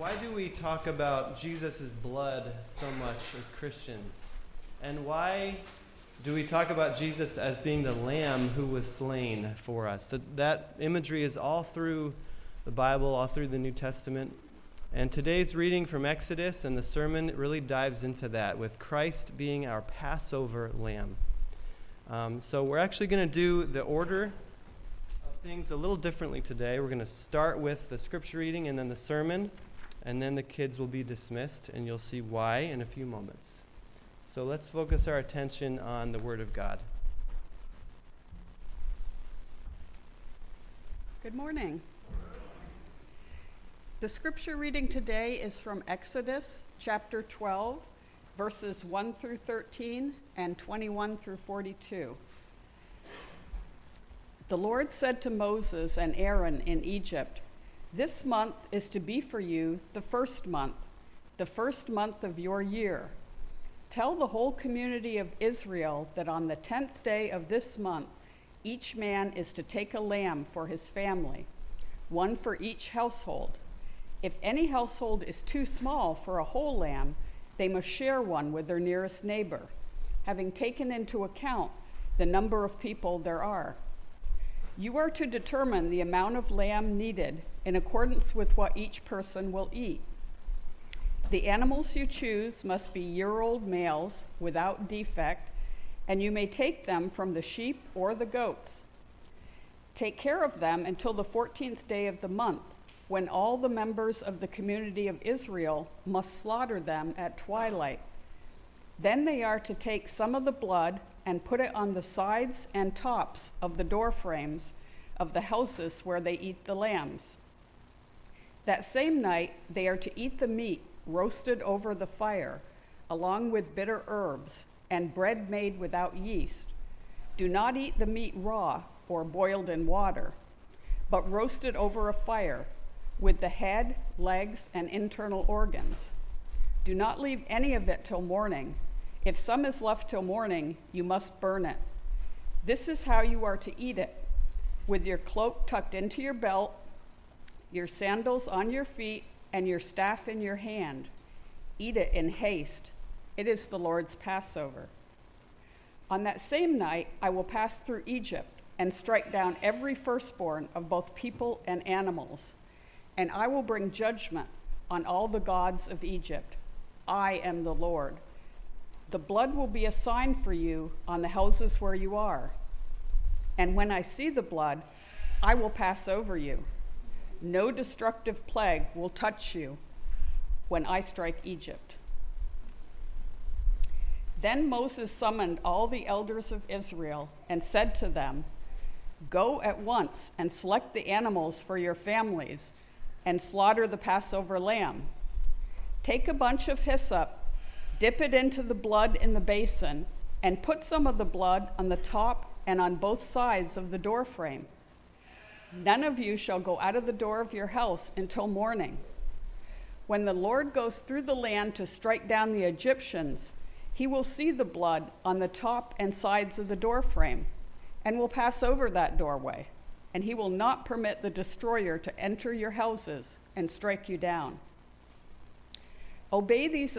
why do we talk about Jesus' blood so much as Christians? And why do we talk about Jesus as being the lamb who was slain for us? So that imagery is all through the Bible, all through the New Testament. And today's reading from Exodus and the sermon really dives into that, with Christ being our Passover lamb. Um, so we're actually going to do the order of things a little differently today. We're going to start with the scripture reading and then the sermon, and then the kids will be dismissed, and you'll see why in a few moments. So let's focus our attention on the Word of God. Good morning. The scripture reading today is from Exodus chapter 12, verses 1 through 13 and 21 through 42. The Lord said to Moses and Aaron in Egypt, This month is to be for you the first month, the first month of your year. Tell the whole community of Israel that on the tenth day of this month, each man is to take a lamb for his family, one for each household. If any household is too small for a whole lamb, they must share one with their nearest neighbor, having taken into account the number of people there are. You are to determine the amount of lamb needed in accordance with what each person will eat. The animals you choose must be year old males without defect, and you may take them from the sheep or the goats. Take care of them until the 14th day of the month when all the members of the community of Israel must slaughter them at twilight. Then they are to take some of the blood and put it on the sides and tops of the door frames of the houses where they eat the lambs. That same night, they are to eat the meat roasted over the fire, along with bitter herbs and bread made without yeast. Do not eat the meat raw or boiled in water, but roasted over a fire with the head, legs, and internal organs. Do not leave any of it till morning. If some is left till morning, you must burn it. This is how you are to eat it with your cloak tucked into your belt, your sandals on your feet, and your staff in your hand. Eat it in haste. It is the Lord's Passover. On that same night, I will pass through Egypt and strike down every firstborn of both people and animals and I will bring judgment on all the gods of Egypt. I am the Lord. The blood will be a sign for you on the houses where you are. And when I see the blood, I will pass over you. No destructive plague will touch you when I strike Egypt. Then Moses summoned all the elders of Israel and said to them, Go at once and select the animals for your families and slaughter the Passover lamb. Take a bunch of hyssop, dip it into the blood in the basin, and put some of the blood on the top and on both sides of the doorframe. None of you shall go out of the door of your house until morning. When the Lord goes through the land to strike down the Egyptians, he will see the blood on the top and sides of the doorframe and will pass over that doorway and he will not permit the destroyer to enter your houses and strike you down. Obey these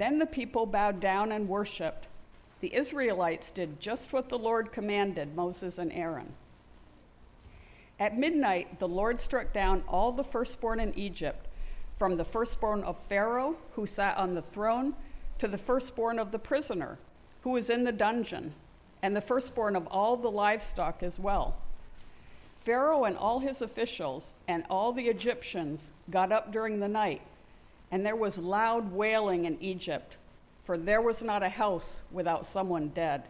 Then the people bowed down and worshiped. The Israelites did just what the Lord commanded Moses and Aaron. At midnight, the Lord struck down all the firstborn in Egypt, from the firstborn of Pharaoh, who sat on the throne, to the firstborn of the prisoner, who was in the dungeon and the firstborn of all the livestock as well. Pharaoh and all his officials and all the Egyptians got up during the night, and there was loud wailing in Egypt, for there was not a house without someone dead.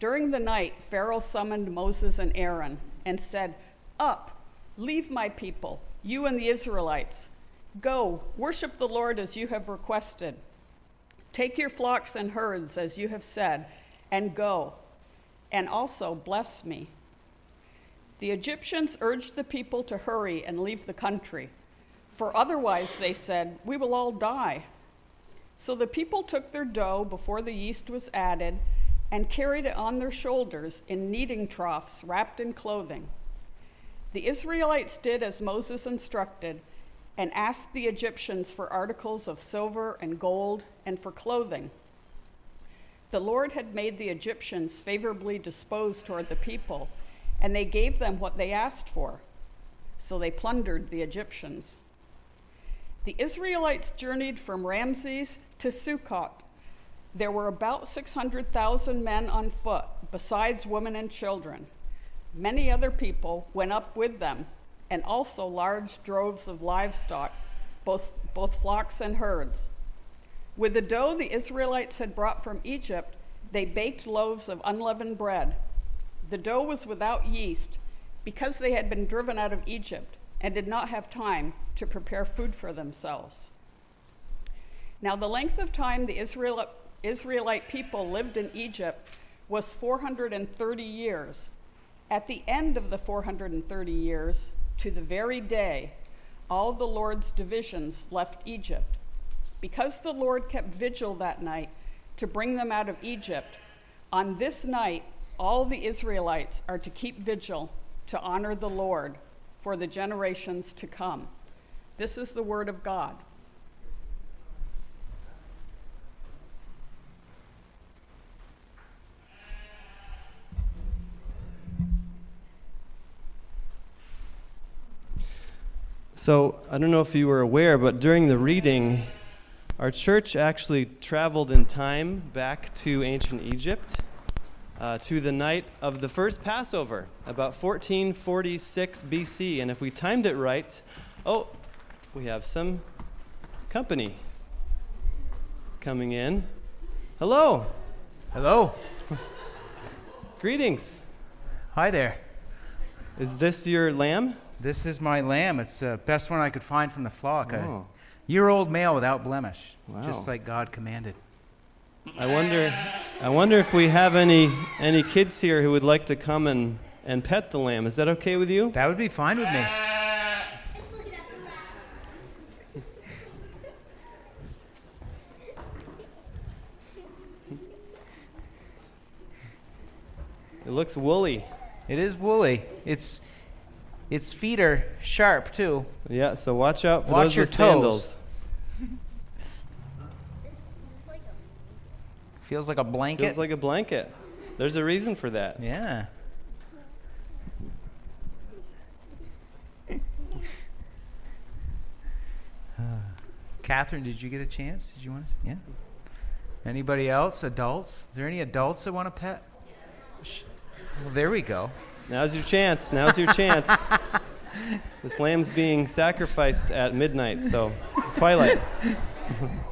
During the night, Pharaoh summoned Moses and Aaron and said, Up, leave my people, you and the Israelites, go, worship the Lord as you have requested. Take your flocks and herds as you have said, and go, and also bless me. The Egyptians urged the people to hurry and leave the country, for otherwise, they said, we will all die. So the people took their dough before the yeast was added and carried it on their shoulders in kneading troughs wrapped in clothing. The Israelites did as Moses instructed and asked the Egyptians for articles of silver and gold and for clothing. The Lord had made the Egyptians favorably disposed toward the people, and they gave them what they asked for. So they plundered the Egyptians. The Israelites journeyed from Ramses to Sukkot. There were about 600,000 men on foot, besides women and children. Many other people went up with them, and also large droves of livestock, both, both flocks and herds. With the dough the Israelites had brought from Egypt, they baked loaves of unleavened bread. The dough was without yeast because they had been driven out of Egypt and did not have time to prepare food for themselves. Now, the length of time the Israelite people lived in Egypt was 430 years. At the end of the 430 years, to the very day, all the Lord's divisions left Egypt. Because the Lord kept vigil that night to bring them out of Egypt, on this night, all the Israelites are to keep vigil to honor the Lord for the generations to come. This is the word of God. So, I don't know if you were aware, but during the reading, our church actually traveled in time back to ancient Egypt uh, to the night of the first Passover, about 1446 BC. And if we timed it right, oh, we have some company coming in. Hello. Hello. Greetings. Hi there. Is this your lamb? This is my lamb. It's the best one I could find from the flock. Oh. A year old male without blemish, Wow. just like God commanded. I wonder I wonder if we have any any kids here who would like to come and, and pet the lamb. Is that okay with you? That would be fine with me. It looks woolly. It is woolly. Its its feet are sharp too. Yeah, so watch out for Watch those your with toes. sandals. Feels like a blanket. Feels like a blanket. There's a reason for that. yeah. Catherine, did you get a chance? Did you want to? Yeah. Anybody else? Adults? Is there any adults that want to pet? Yes. Well, there we go. Now's your chance. Now's your chance. this lamb's being sacrificed at midnight, so twilight.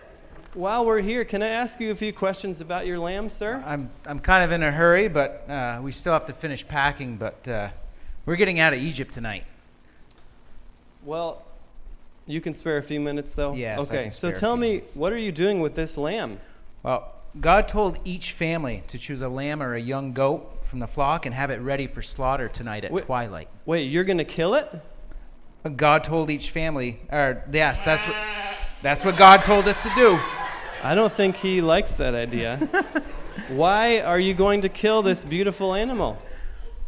while we're here, can I ask you a few questions about your lamb, sir? I'm, I'm kind of in a hurry, but uh, we still have to finish packing. But uh, we're getting out of Egypt tonight. Well, you can spare a few minutes though? Yes, Okay, so tell me, minutes. what are you doing with this lamb? Well, God told each family to choose a lamb or a young goat from the flock and have it ready for slaughter tonight at Wait- twilight. Wait, you're going to kill it? God told each family, or yes, that's what, that's what God told us to do. I don't think he likes that idea. Why are you going to kill this beautiful animal?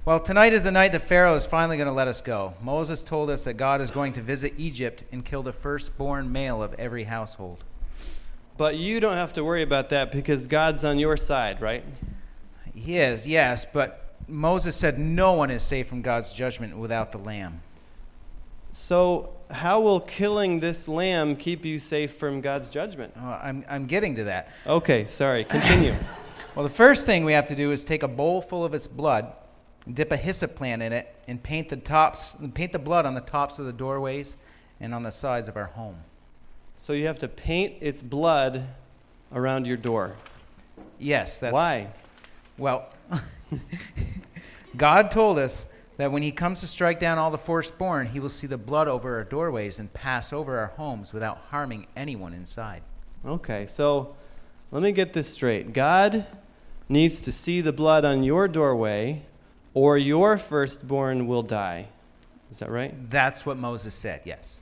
Well, tonight is the night that Pharaoh is finally going to let us go. Moses told us that God is going to visit Egypt and kill the firstborn male of every household. But you don't have to worry about that because God's on your side, right? He is, yes, but Moses said no one is safe from God's judgment without the lamb. So, how will killing this lamb keep you safe from God's judgment? Oh, I'm, I'm getting to that. Okay, sorry. Continue. Well, the first thing we have to do is take a bowl full of its blood, dip a hyssop plant in it, and paint the tops, paint the blood on the tops of the doorways and on the sides of our home. so you have to paint its blood around your door. Yes, that's Why? Well, God told us that when He comes to strike down all the firstborn, He will see the blood over our doorways and pass over our homes without harming anyone inside. Okay, so let me get this straight. God needs to see the blood on your doorway, or your firstborn will die. Is that right? That's what Moses said, yes.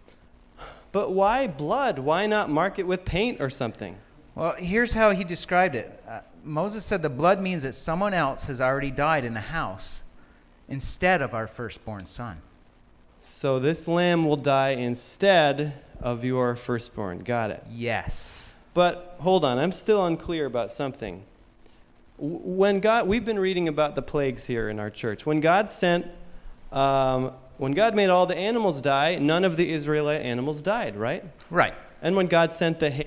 But why blood? Why not mark it with paint or something? Well, here's how he described it uh, Moses said the blood means that someone else has already died in the house instead of our firstborn son. So this lamb will die instead of your firstborn. Got it. Yes. But hold on, I'm still unclear about something. When God, we've been reading about the plagues here in our church. When God sent, um, when God made all the animals die, none of the Israelite animals died, right? Right. And when God sent the hail,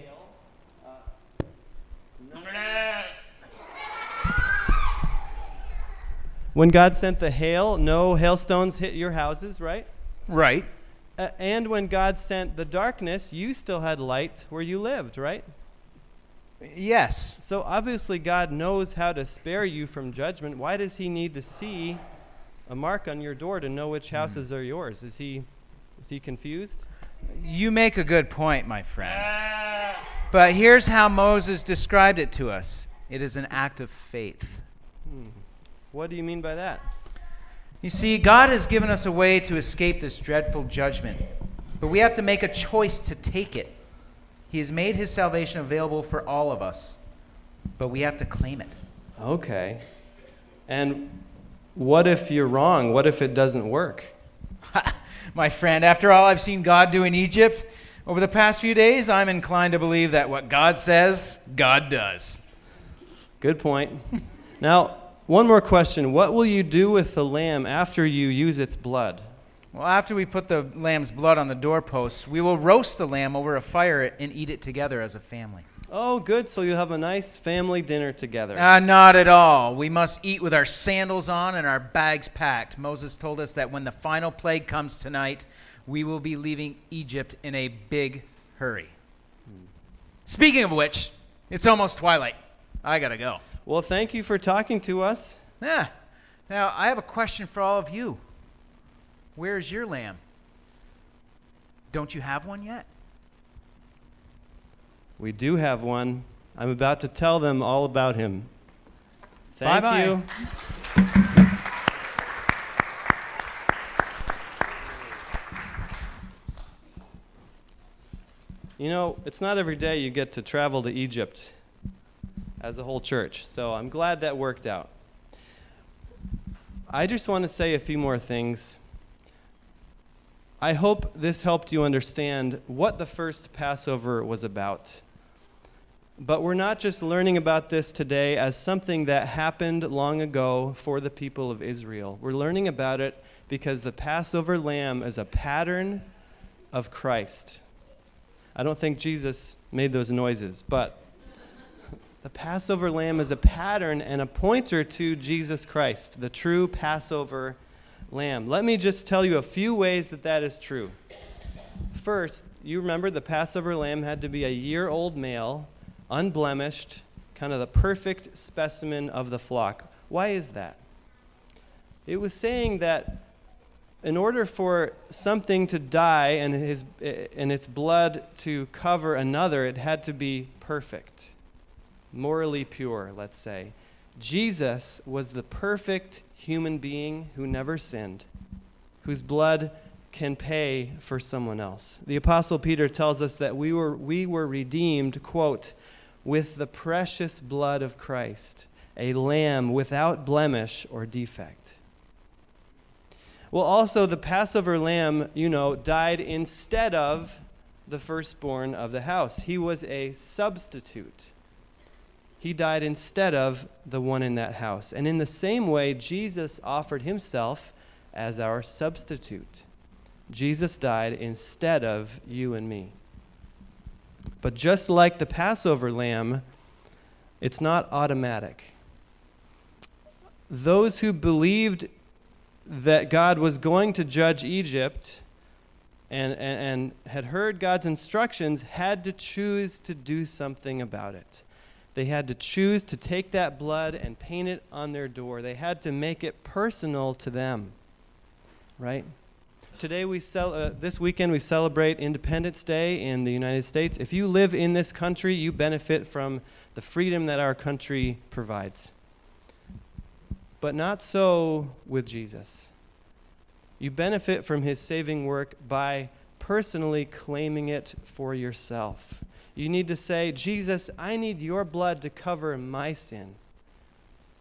when God sent the hail, no hailstones hit your houses, right? Right. Uh, and when God sent the darkness, you still had light where you lived, right? Yes. So obviously, God knows how to spare you from judgment. Why does He need to see a mark on your door to know which houses are yours? Is He, is he confused? You make a good point, my friend. But here's how Moses described it to us it is an act of faith. What do you mean by that? You see, God has given us a way to escape this dreadful judgment, but we have to make a choice to take it. He has made his salvation available for all of us, but we have to claim it. Okay. And what if you're wrong? What if it doesn't work? My friend, after all I've seen God do in Egypt over the past few days, I'm inclined to believe that what God says, God does. Good point. now, one more question. What will you do with the lamb after you use its blood? Well, after we put the lamb's blood on the doorposts, we will roast the lamb over a fire and eat it together as a family. Oh, good. So you'll have a nice family dinner together. Uh, not at all. We must eat with our sandals on and our bags packed. Moses told us that when the final plague comes tonight, we will be leaving Egypt in a big hurry. Speaking of which, it's almost twilight. I gotta go. Well, thank you for talking to us. Yeah. Now, I have a question for all of you. Where's your lamb? Don't you have one yet? We do have one. I'm about to tell them all about him. Thank Bye-bye. you. You know, it's not every day you get to travel to Egypt as a whole church, so I'm glad that worked out. I just want to say a few more things. I hope this helped you understand what the first Passover was about. But we're not just learning about this today as something that happened long ago for the people of Israel. We're learning about it because the Passover lamb is a pattern of Christ. I don't think Jesus made those noises, but the Passover lamb is a pattern and a pointer to Jesus Christ, the true Passover lamb. Let me just tell you a few ways that that is true. First, you remember the Passover lamb had to be a year old male, unblemished, kind of the perfect specimen of the flock. Why is that? It was saying that in order for something to die and, his, and its blood to cover another, it had to be perfect, morally pure, let's say. Jesus was the perfect human being who never sinned, whose blood can pay for someone else. The apostle Peter tells us that we were we were redeemed, quote, with the precious blood of Christ, a lamb without blemish or defect. Well, also the Passover lamb, you know, died instead of the firstborn of the house. He was a substitute. He died instead of the one in that house. And in the same way, Jesus offered himself as our substitute. Jesus died instead of you and me. But just like the Passover lamb, it's not automatic. Those who believed that God was going to judge Egypt and, and, and, had heard God's instructions had to choose to do something about it. They had to choose to take that blood and paint it on their door. They had to make it personal to them. Right? Today we cel- uh, this weekend we celebrate Independence Day in the United States. If you live in this country, you benefit from the freedom that our country provides. But not so with Jesus. You benefit from his saving work by personally claiming it for yourself. You need to say, Jesus, I need your blood to cover my sin.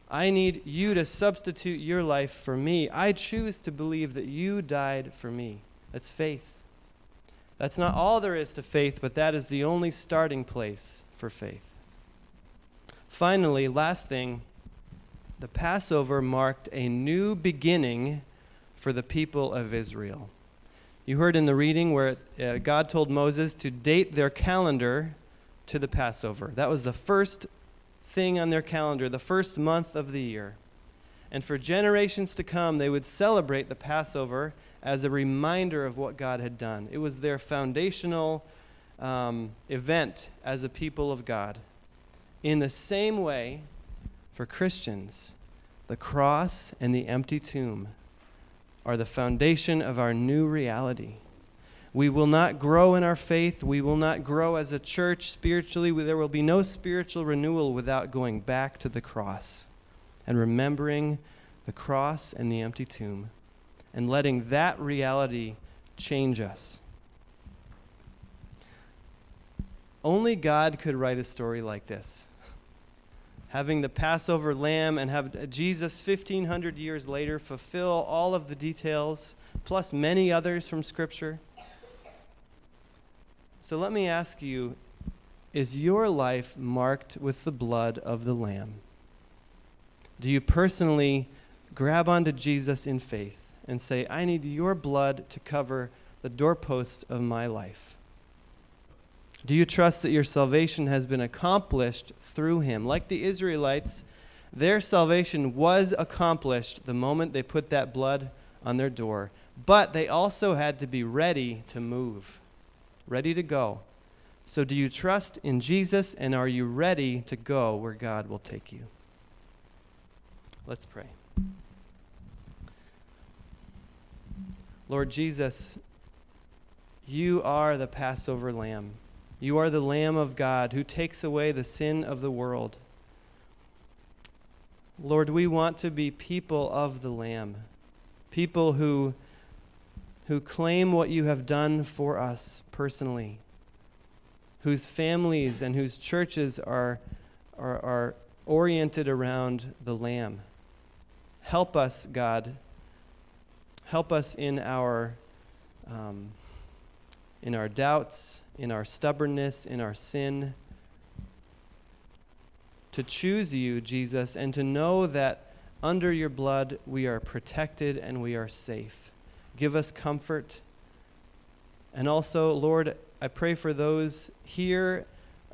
I need you to substitute your life for me. I choose to believe that you died for me. That's faith. That's not all there is to faith, but that is the only starting place for faith. Finally, last thing, the Passover marked a new beginning for the people of Israel. You heard in the reading where uh, God told Moses to date their calendar to the Passover. That was the first thing on their calendar, the first month of the year. And for generations to come, they would celebrate the Passover as a reminder of what God had done. It was their foundational um, event as a people of God. In the same way, for Christians, the cross and the empty tomb are the foundation of our new reality. We will not grow in our faith. We will not grow as a church spiritually. There will be no spiritual renewal without going back to the cross and remembering the cross and the empty tomb and letting that reality change us. Only God could write a story like this having the Passover lamb and have Jesus 1500 years later fulfill all of the details, plus many others from Scripture. So let me ask you is your life marked with the blood of the Lamb? Do you personally grab onto Jesus in faith and say, I need your blood to cover the doorposts of my life? Do you trust that your salvation has been accomplished through him? Like the Israelites, their salvation was accomplished the moment they put that blood on their door. But they also had to be ready to move, ready to go. So, do you trust in Jesus and are you ready to go where God will take you? Let's pray. Lord Jesus, you are the Passover lamb. You are the Lamb of God who takes away the sin of the world. Lord, we want to be people of the Lamb, people who, who claim what you have done for us personally, whose families and whose churches are, are, are oriented around the Lamb. Help us, God. Help us in our, um, in our doubts in our stubbornness, in our sin, to choose you, Jesus, and to know that under your blood we are protected and we are safe. Give us comfort. And also, Lord, I pray for those here,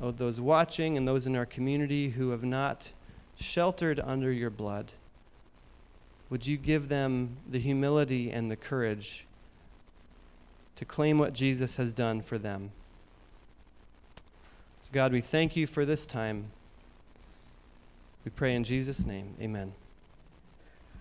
oh, those watching, and those in our community who have not sheltered under your blood. Would you give them the humility and the courage to claim what Jesus has done for them? God, we thank you for this time. We pray in Jesus' name. Amen.